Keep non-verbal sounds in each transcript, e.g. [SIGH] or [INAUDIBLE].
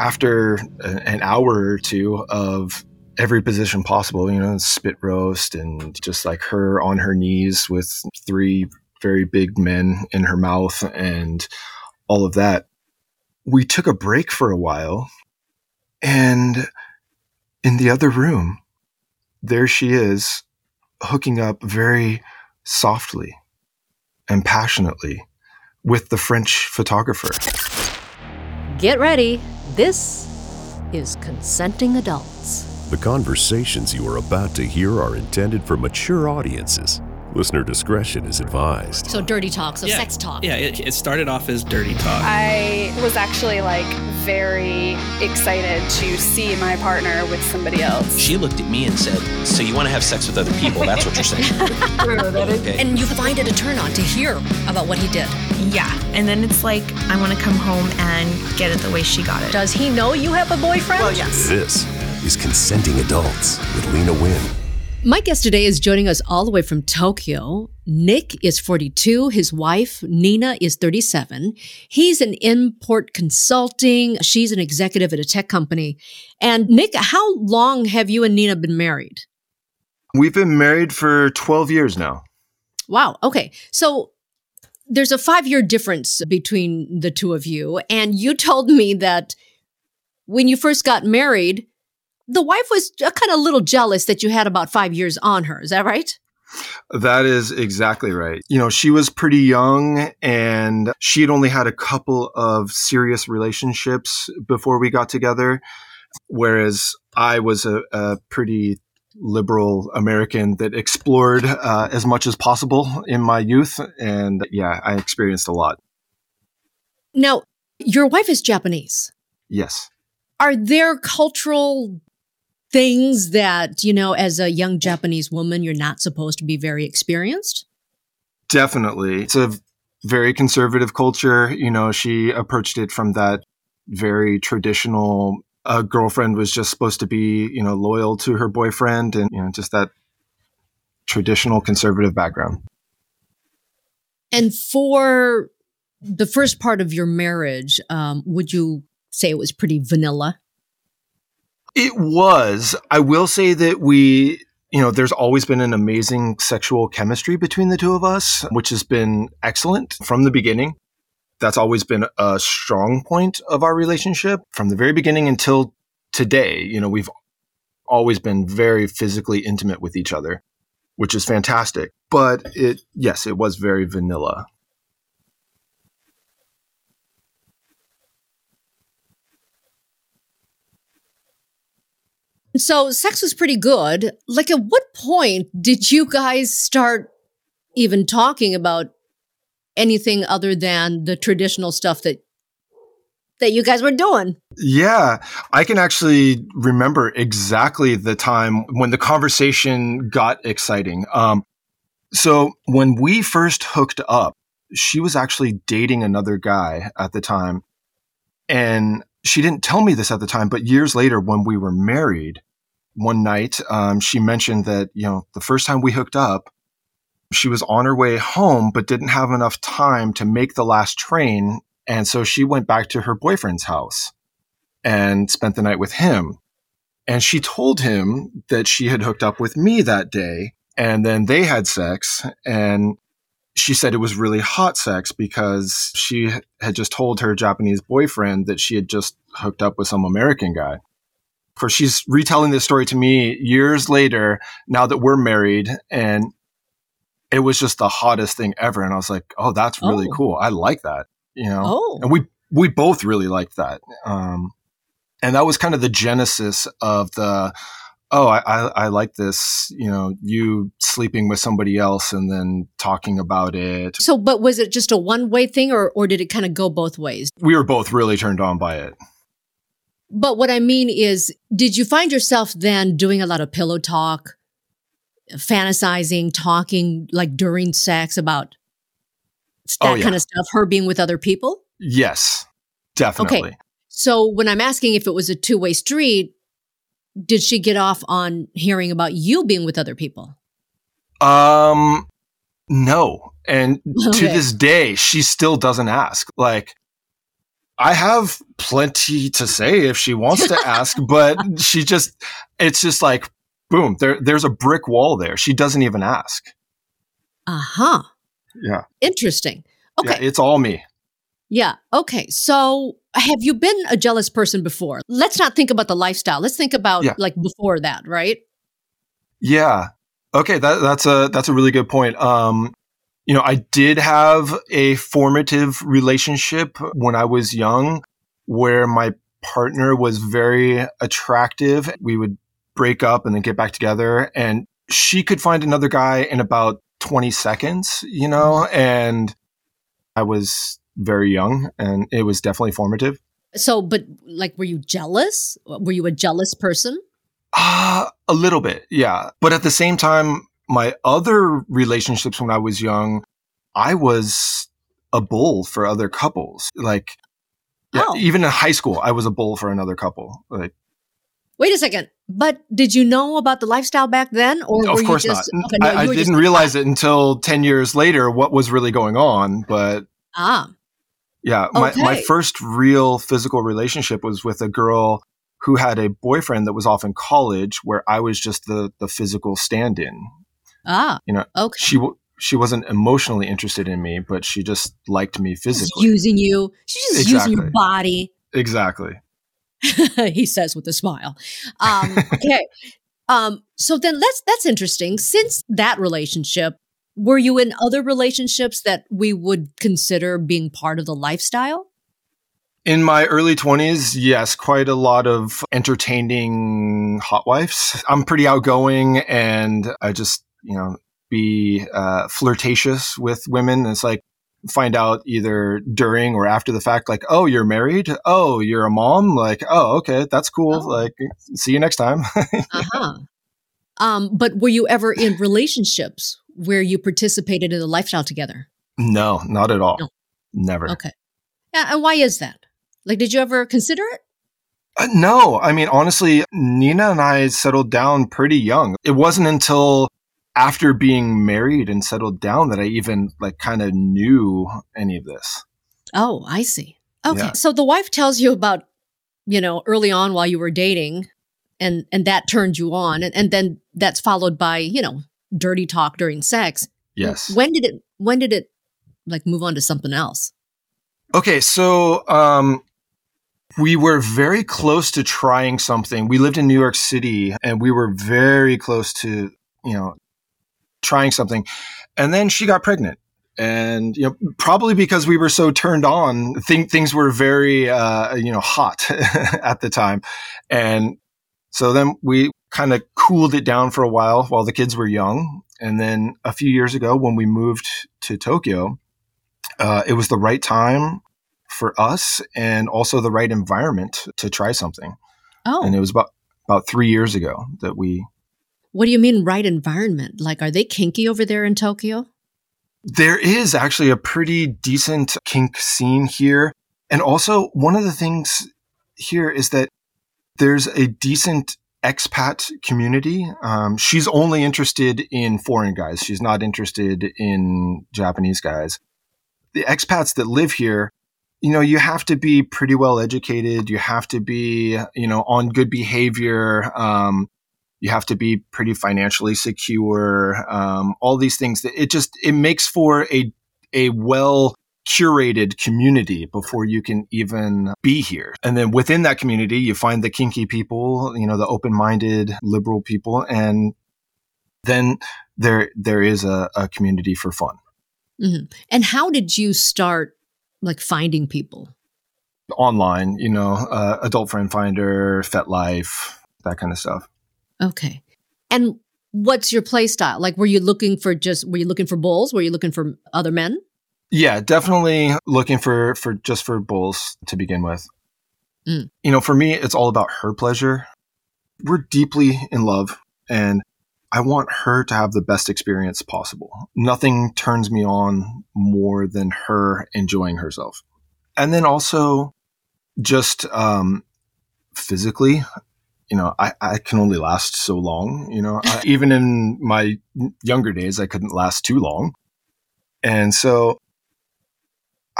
after an hour or two of every position possible, you know, spit roast and just like her on her knees with three very big men in her mouth and all of that. We took a break for a while and in the other room, there she is hooking up very softly and passionately with the French photographer. Get ready. This is Consenting Adults. The conversations you are about to hear are intended for mature audiences. Listener discretion is advised. So, dirty talk, so Yeah. sex talk. Yeah, it, it started off as dirty talk. I was actually like very excited to see my partner with somebody else. She looked at me and said, So you want to have sex with other people? That's what you're saying. [LAUGHS] Okay. And you find it a turn on to hear about what he did. Yeah. And then it's like, I want to come home and get it the way she got it. Does he know you have a boyfriend? Well, yes. This is Consenting Adults with Lena Wynn. My guest today is joining us all the way from Tokyo. Nick is 42. His wife, Nina, is 37. He's an import consulting. She's an executive at a tech company. And Nick, how long have you and Nina been married? We've been married for 12 years now. Wow. Okay. So there's a five year difference between the two of you. And you told me that when you first got married, the wife was kind of a little jealous that you had about five years on her. Is that right? That is exactly right. You know, she was pretty young and she had only had a couple of serious relationships before we got together. Whereas I was a, a pretty liberal American that explored uh, as much as possible in my youth. And yeah, I experienced a lot. Now, your wife is Japanese. Yes. Are there cultural things that, you know, as a young Japanese woman, you're not supposed to be very experienced? Definitely. It's a very conservative culture. You know, she approached it from that very traditional a girlfriend was just supposed to be, you know, loyal to her boyfriend and, you know, just that traditional conservative background. And for the first part of your marriage, um, would you say it was pretty vanilla? It was. I will say that we, you know, there's always been an amazing sexual chemistry between the two of us, which has been excellent from the beginning. That's always been a strong point of our relationship from the very beginning until today. You know, we've always been very physically intimate with each other, which is fantastic. But it, yes, it was very vanilla. So sex was pretty good. Like, at what point did you guys start even talking about anything other than the traditional stuff that that you guys were doing? Yeah, I can actually remember exactly the time when the conversation got exciting. Um, so when we first hooked up, she was actually dating another guy at the time. And she didn't tell me this at the time, but years later, when we were married, one night, um, she mentioned that, you know, the first time we hooked up, she was on her way home, but didn't have enough time to make the last train. And so she went back to her boyfriend's house and spent the night with him. And she told him that she had hooked up with me that day. And then they had sex. And she said it was really hot sex because she had just told her Japanese boyfriend that she had just hooked up with some American guy. Of course, she's retelling this story to me years later, now that we're married. And it was just the hottest thing ever. And I was like, oh, that's really Oh. cool. I like that, you know? Oh. And we, we both really liked that. Um, and that was kind of the genesis of the, oh, I, I, I like this, you know, you sleeping with somebody else and then talking about it. So, but was it just a one way thing or, or did it kind of go both ways? We were both really turned on by it. But what I mean is, did you find yourself then doing a lot of pillow talk, fantasizing, talking like during sex about oh, that Oh, yeah. kind of stuff, her being with other people? Yes, definitely. Okay. So when I'm asking if it was a two way street, did she get off on hearing about you being with other people? Um, no. And to this day, she still doesn't ask. Like, I have plenty to say if she wants to [LAUGHS] ask, but she just, it's just like, boom, there, there's a brick wall there. She doesn't even ask. Uh huh. Yeah. Interesting. Okay. Yeah, it's all me. Yeah. Okay. So have you been a jealous person before? Let's not think about the lifestyle. Let's think about Yeah. like before that, right? Yeah. Okay, that, that's a that's a really good point. Um, you know, I did have a formative relationship when I was young, where my partner was very attractive. We would break up and then get back together, and she could find another guy in about twenty seconds. You know, and I was very young, and it was definitely formative. So, but like, were you jealous? Were you a jealous person? Uh, a little bit, yeah. But at the same time, my other relationships when I was young, I was a bull for other couples. Like, yeah, Oh. even in high school, I was a bull for another couple. Like, Wait a second. But did you know about the lifestyle back then, or of were course you just? not. Okay, no, I, I you were just didn't realize it until 10 years later what was really going on. But Ah, yeah, my, my first real physical relationship was with a girl who had a boyfriend that was off in college where I was just the, the physical stand in. ah. You know, okay. she she wasn't emotionally interested in me, but she just liked me She's physically. using you. She's just using your body. exactly. [LAUGHS] he says with a smile. Um, okay. [LAUGHS] Um, so then let's that's interesting. Since that relationship, were you in other relationships that we would consider being part of the lifestyle? In my early 20s, yes, quite a lot of entertaining hot wives. I'm pretty outgoing and I just, you know, be uh, flirtatious with women. It's like find out either during or after the fact, like, oh, you're married. Oh, you're a mom. Like, oh, okay, that's cool. Oh. Like, see you next time. [LAUGHS] Uh-huh. Um, but were you ever in relationships where you participated in the lifestyle together? no, not at all. No. Never. Okay. Yeah, and why is that? Like, did you ever consider it? Uh, no, I mean, honestly, Nina and I settled down pretty young. It wasn't until after being married and settled down that I even like kind of knew any of this. Oh, I see. Okay. Yeah. So the wife tells you about, you know, early on while you were dating and and that turned you on and, and then that's followed by, you know, dirty talk during sex. Yes. When did it when did it like move on to something else? Okay, so um we were very close to trying something. We lived in New York City and we were very close to, you know, trying something. And then she got pregnant. And you know, probably because we were so turned on, think things were very uh, you know, hot [LAUGHS] at the time. And so then we kind of cooled it down for a while while the kids were young. And then a few years ago when we moved to Tokyo, uh, it was the right time for us and also the right environment to try something. Oh. And it was about about three years ago that we. what do you mean right environment? Like are they kinky over there in Tokyo? There is actually a pretty decent kink scene here, and also one of the things here is that there's a decent expat community. Um, she's only interested in foreign guys. She's not interested in Japanese guys. The expats that live here, you know, you have to be pretty well educated. You have to be, you know, on good behavior. Um, you have to be pretty financially secure. Um, all these things that it just it makes for a a well curated community before you can even be here. And then within that community, you find the kinky people, you know, the open minded liberal people, and then there there is a, a community for fun. Mhm. And how did you start like finding people? Online, you know, uh, adult friend finder, FetLife, that kind of stuff. Okay. And what's your play style? Like were you looking for just were you looking for bulls? Were you looking for other men? Yeah, definitely looking for for just for bulls to begin with. Mm. You know, for me, it's all about her pleasure. We're deeply in love, and I want her to have the best experience possible. Nothing turns me on more than her enjoying herself, and then also just um, physically. You know, I, I can only last so long. You know, I, [LAUGHS] even in my younger days, I couldn't last too long, and so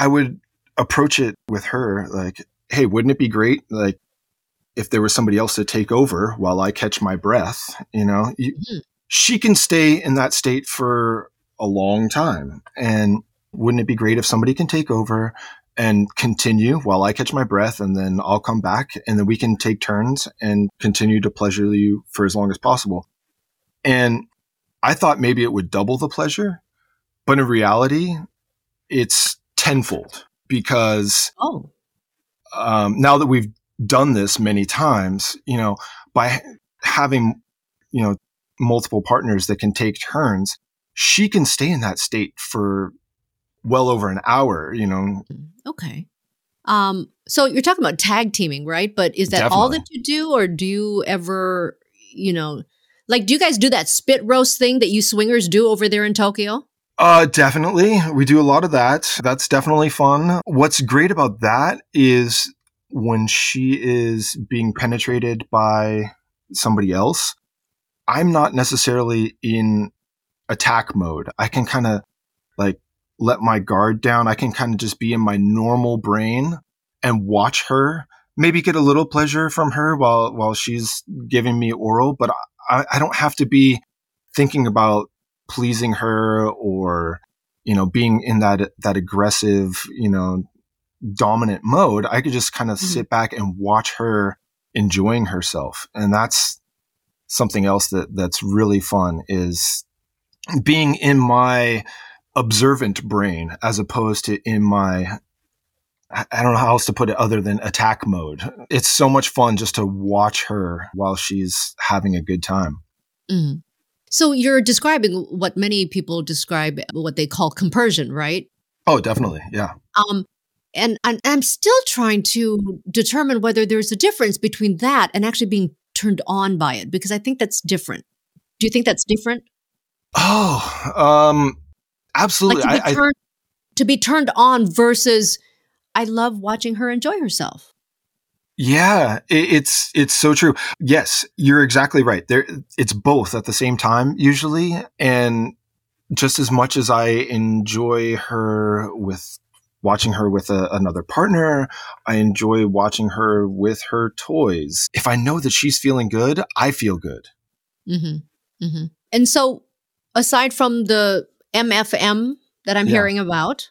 I would approach it with her like, hey, wouldn't it be great? Like, if there was somebody else to take over while I catch my breath, you know, you, Mhm. she can stay in that state for a long time. And wouldn't it be great if somebody can take over and continue while I catch my breath and then I'll come back and then we can take turns and continue to pleasure you for as long as possible. And I thought maybe it would double the pleasure, but in reality, it's tenfold because Oh. um, now that we've done this many times, you know, by having, you know, multiple partners that can take turns, she can stay in that state for well over an hour, you know. Okay. Um, so you're talking about tag teaming, right? But is that all that you do, or do you ever, you know, like do you guys do that spit roast thing that you swingers do over there in Tokyo? Uh, definitely. We do a lot of that. That's definitely fun. What's great about that is when she is being penetrated by somebody else, I'm not necessarily in attack mode. I can kind of like let my guard down. I can kind of just be in my normal brain and watch her. Maybe get a little pleasure from her while while she's giving me oral, but I, I don't have to be thinking about pleasing her or you know being in that that aggressive you know dominant mode i could just kind of Mhm. sit back and watch her enjoying herself and that's something else that that's really fun is being in my observant brain as opposed to in my I don't know how else to put it other than attack mode. It's so much fun just to watch her while she's having a good time. Mhm. So you're describing what many people describe what they call compersion, right? Oh, definitely. Yeah. Um, and I'm, I'm still trying to determine whether there's a difference between that and actually being turned on by it because I think that's different. Do you think that's different? Oh, um, absolutely. Like to be, I, I, to be turned on versus I love watching her enjoy herself. Yeah, it's it's so true. Yes, you're exactly right. There, it's both at the same time usually, and just as much as I enjoy her with watching her with a, another partner, I enjoy watching her with her toys. If I know that she's feeling good, I feel good. Mm-hmm. Mm-hmm. And so, aside from the MFM that I'm Yeah. hearing about,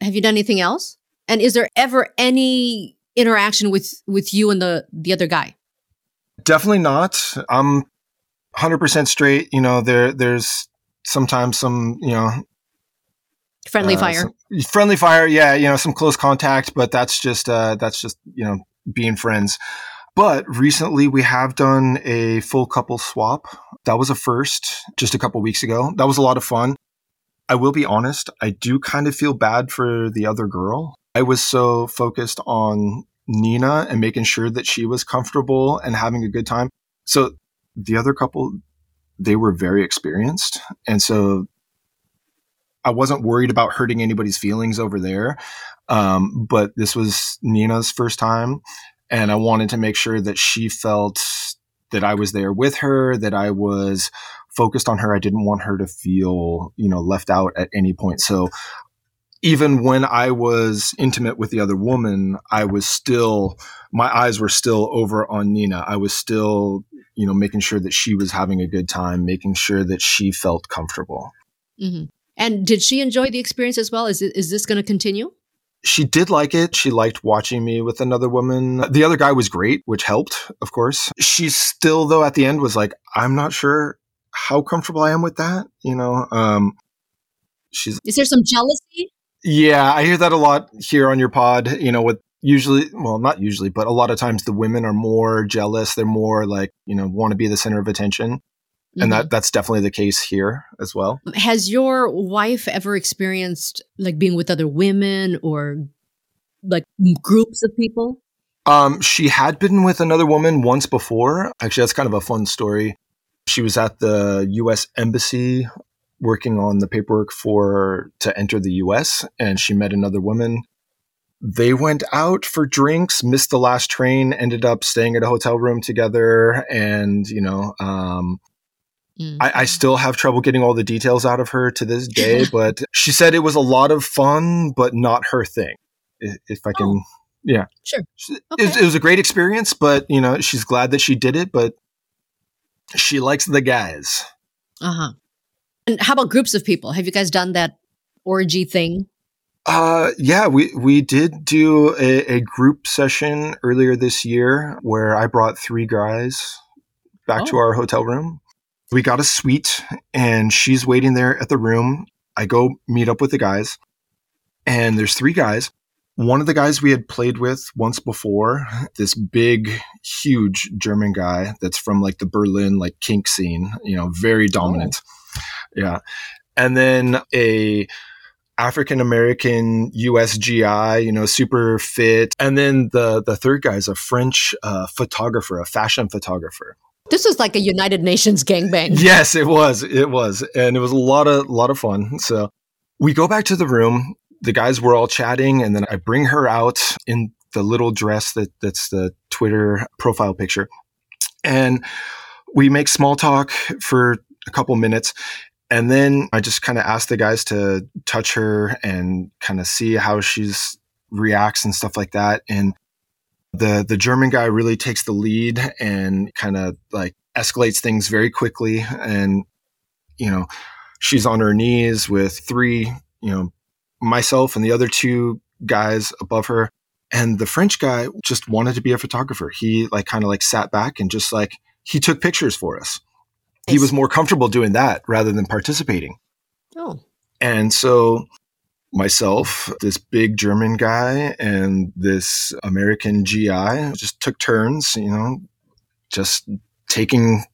have you done anything else? And is there ever any interaction with with you and the the other guy? Definitely not. I'm 100% straight. You know, there there's sometimes some, you know, Friendly uh, fire. friendly fire, yeah, you know, some close contact, but that's just uh that's just, you know, being friends. But recently we have done a full couple swap. That was a first just a couple weeks ago. That was a lot of fun. I will be honest, I do kind of feel bad for the other girl. I was so focused on Nina and making sure that she was comfortable and having a good time. So the other couple, they were very experienced. And so I wasn't worried about hurting anybody's feelings over there. Um, but this was Nina's first time. And I wanted to make sure that she felt that I was there with her, that I was focused on her. I didn't want her to feel, you know, left out at any point. So even when I was intimate with the other woman, I was still, my eyes were still over on Nina. I was still, you know, making sure that she was having a good time, making sure that she felt comfortable. hmm And did she enjoy the experience as well? Is it, is this going to continue? She did like it. She liked watching me with another woman. The other guy was great, which helped, of course. She still, though, at the end was like, I'm not sure how comfortable I am with that. You know, um, she's, Is there some jealousy? Yeah, I hear that a lot here on your pod, you know, with usually, well, not usually, but a lot of times the women are more jealous. They're more like, you know, want to be the center of attention. And that, that's definitely the case here as well. Has your wife ever experienced like being with other women or like groups of people? Um, she had been with another woman once before. Actually, that's kind of a fun story. She was at the U.S. Embassy working on the paperwork for to enter the U.S. and she met another woman. They went out for drinks, missed the last train, ended up staying at a hotel room together, and you know, um, Mm. I, I still have trouble getting all the details out of her to this day. [LAUGHS] but she said it was a lot of fun, but not her thing. if I can. Oh. Yeah, Sure. Okay. was, it was a great experience, but you know, she's glad that she did it. But she likes the guys. Uh huh. And how about groups of people? Have you guys done that orgy thing? Uh, yeah, we we did do a, a group session earlier this year where I brought three guys back to Oh. our hotel room. We got a suite, and she's waiting there at the room. I go meet up with the guys, and there's three guys. One of the guys we had played with once before, this big, huge German guy that's from like the Berlin like kink scene, you know, very dominant. Yeah. And then a African American USGI, you know, super fit. And then the the third guy is a French uh, photographer, a fashion photographer. This was like a United Nations gangbang. [LAUGHS] Yes, it was. It was, and it was a lot of lot of fun. So we go back to the room. The guys were all chatting, and then I bring her out in the little dress that that's the Twitter profile picture, and we make small talk for a couple minutes. And then I just kind of asked the guys to touch her and kind of see how she's reacts and stuff like that. And the the German guy really takes the lead and kind of like escalates things very quickly. And you know, she's on her knees with three, you know, myself and the other two guys above her. And the French guy just wanted to be a photographer. He like kind of like sat back and just like he took pictures for us. He was more comfortable doing that rather than participating. Oh, And so myself, this big German guy, and this American GI just took turns, you know, just taking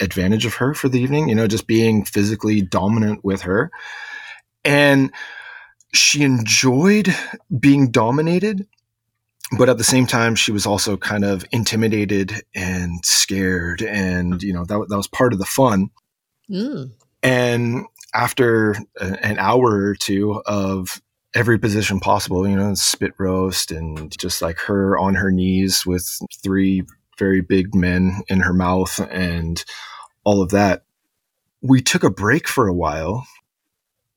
advantage of her for the evening, you know, just being physically dominant with her. And she enjoyed being dominated, but at the same time, she was also kind of intimidated and scared. And, you know, that, that was part of the fun. mm. And after a- an hour or two of every position possible, you know, spit roast and just like her on her knees with three very big men in her mouth and all of that, we took a break for a while.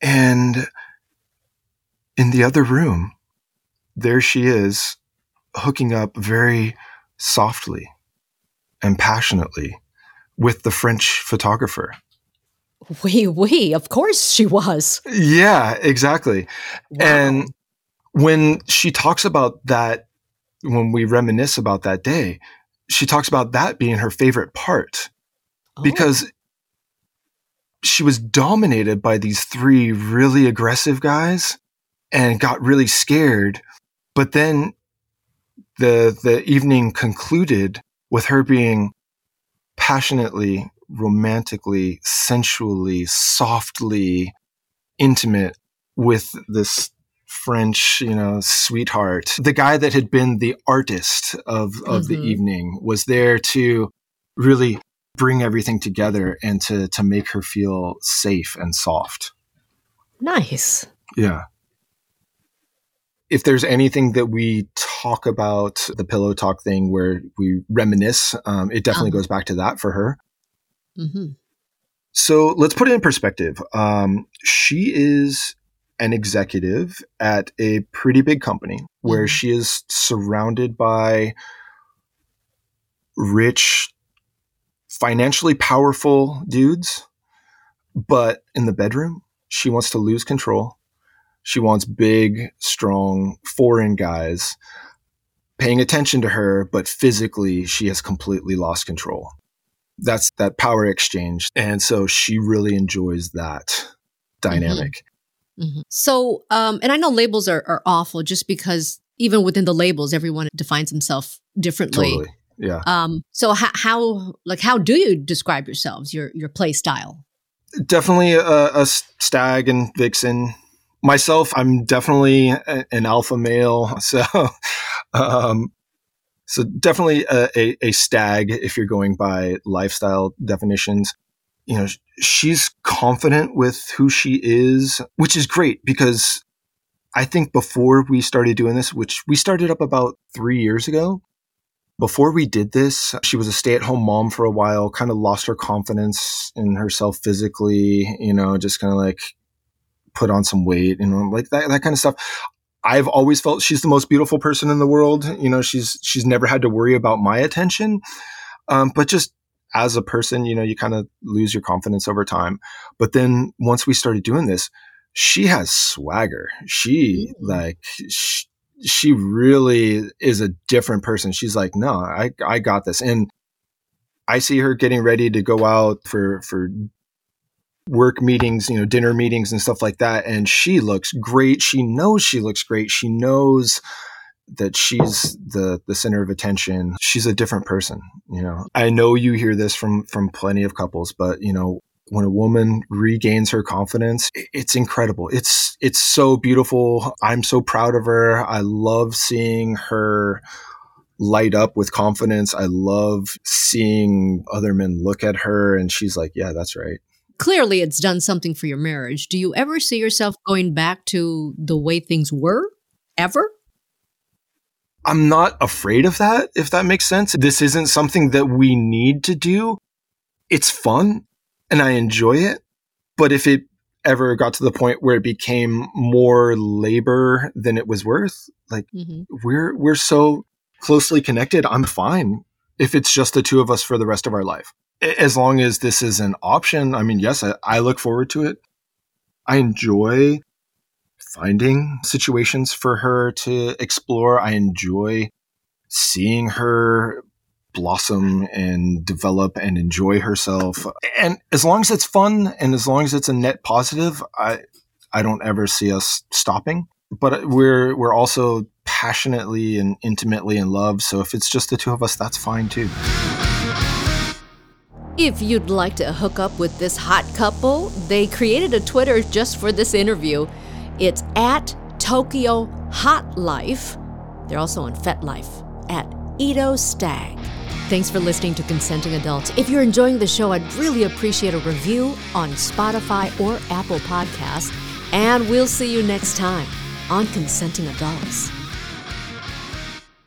And in the other room, there she is hooking up very softly and passionately with the French photographer. we we of course she was. Yeah, exactly. Wow. And when she talks about that, when we reminisce about that day, she talks about that being her favorite part Oh. because she was dominated by these three really aggressive guys and got really scared. But then the the evening concluded with her being passionately, romantically, sensually, softly intimate with this French, you know, sweetheart. The guy that had been the artist of, of the Mhm. evening was there to really bring everything together and to, to make her feel safe and soft. nice. Yeah. If there's anything that we talk about, the pillow talk thing where we reminisce, um, it definitely Uh-huh. goes back to that for her. hmm So let's put it in perspective. Um, she is an executive at a pretty big company where Mhm. she is surrounded by rich, financially powerful dudes. But in the bedroom, she wants to lose control. She wants big, strong, foreign guys paying attention to her, but physically, she has completely lost control. That's that power exchange. And so she really enjoys that dynamic. Hmm So, um, and I know labels are, are awful just because even within the labels, everyone defines himself differently. totally. Yeah. Um, so how, how, like, how do you describe yourselves, your, your play style? definitely a stag and vixen myself i'm definitely an alpha male [LAUGHS] so um so definitely a, a, a stag if you're going by lifestyle definitions. You know she's confident with who she is which is great because i think before we started doing this which we started up about three years ago before we did this, she was a stay at home mom for a while, kind of lost her confidence in herself physically, you know, just kind of like put on some weight, you know, like that, that kind of stuff. I've always felt she's the most beautiful person in the world. You know, she's she's never had to worry about my attention. Um, but just as a person, you know, you kind of lose your confidence over time. But then once we started doing this, she has swagger. She mm-hmm. like she, she really is a different person. She's like, no, I I got this. And I see her getting ready to go out for for work meetings, you know, dinner meetings and stuff like that. And she looks great. She knows she looks great. She knows that she's the the center of attention. She's a different person, you know. I know you hear this from from plenty of couples, but you know, when a woman regains her confidence, it's incredible. It's it's so beautiful. I'm so proud of her. I love seeing her light up with confidence. I love seeing other men look at her and she's like, "Yeah, that's right." Clearly it's done something for your marriage. Do you ever see yourself going back to the way things were? Ever? I'm not afraid of that, if that makes sense. This isn't something that we need to do. It's fun and I enjoy it. But if it ever got to the point where it became more labor than it was worth, like mm-hmm. we're, we're so closely connected. I'm fine if it's just the two of us for the rest of our life. As long as this is an option. I mean, yes, I, I look forward to it. I enjoy finding situations for her to explore. I enjoy seeing her blossom and develop and enjoy herself. And as long as it's fun and as long as it's a net positive, I I don't ever see us stopping. But we're we're also passionately and intimately in love, so if it's just the two of us, that's fine too. If you'd like to hook up with this hot couple, they created a Twitter just for this interview. It's at Tokyo Hot Life. They're also on FetLife at Edo Stag. Thanks for listening to Consenting Adults. If you're enjoying the show, I'd really appreciate a review on Spotify or Apple Podcasts. And we'll see you next time on Consenting Adults.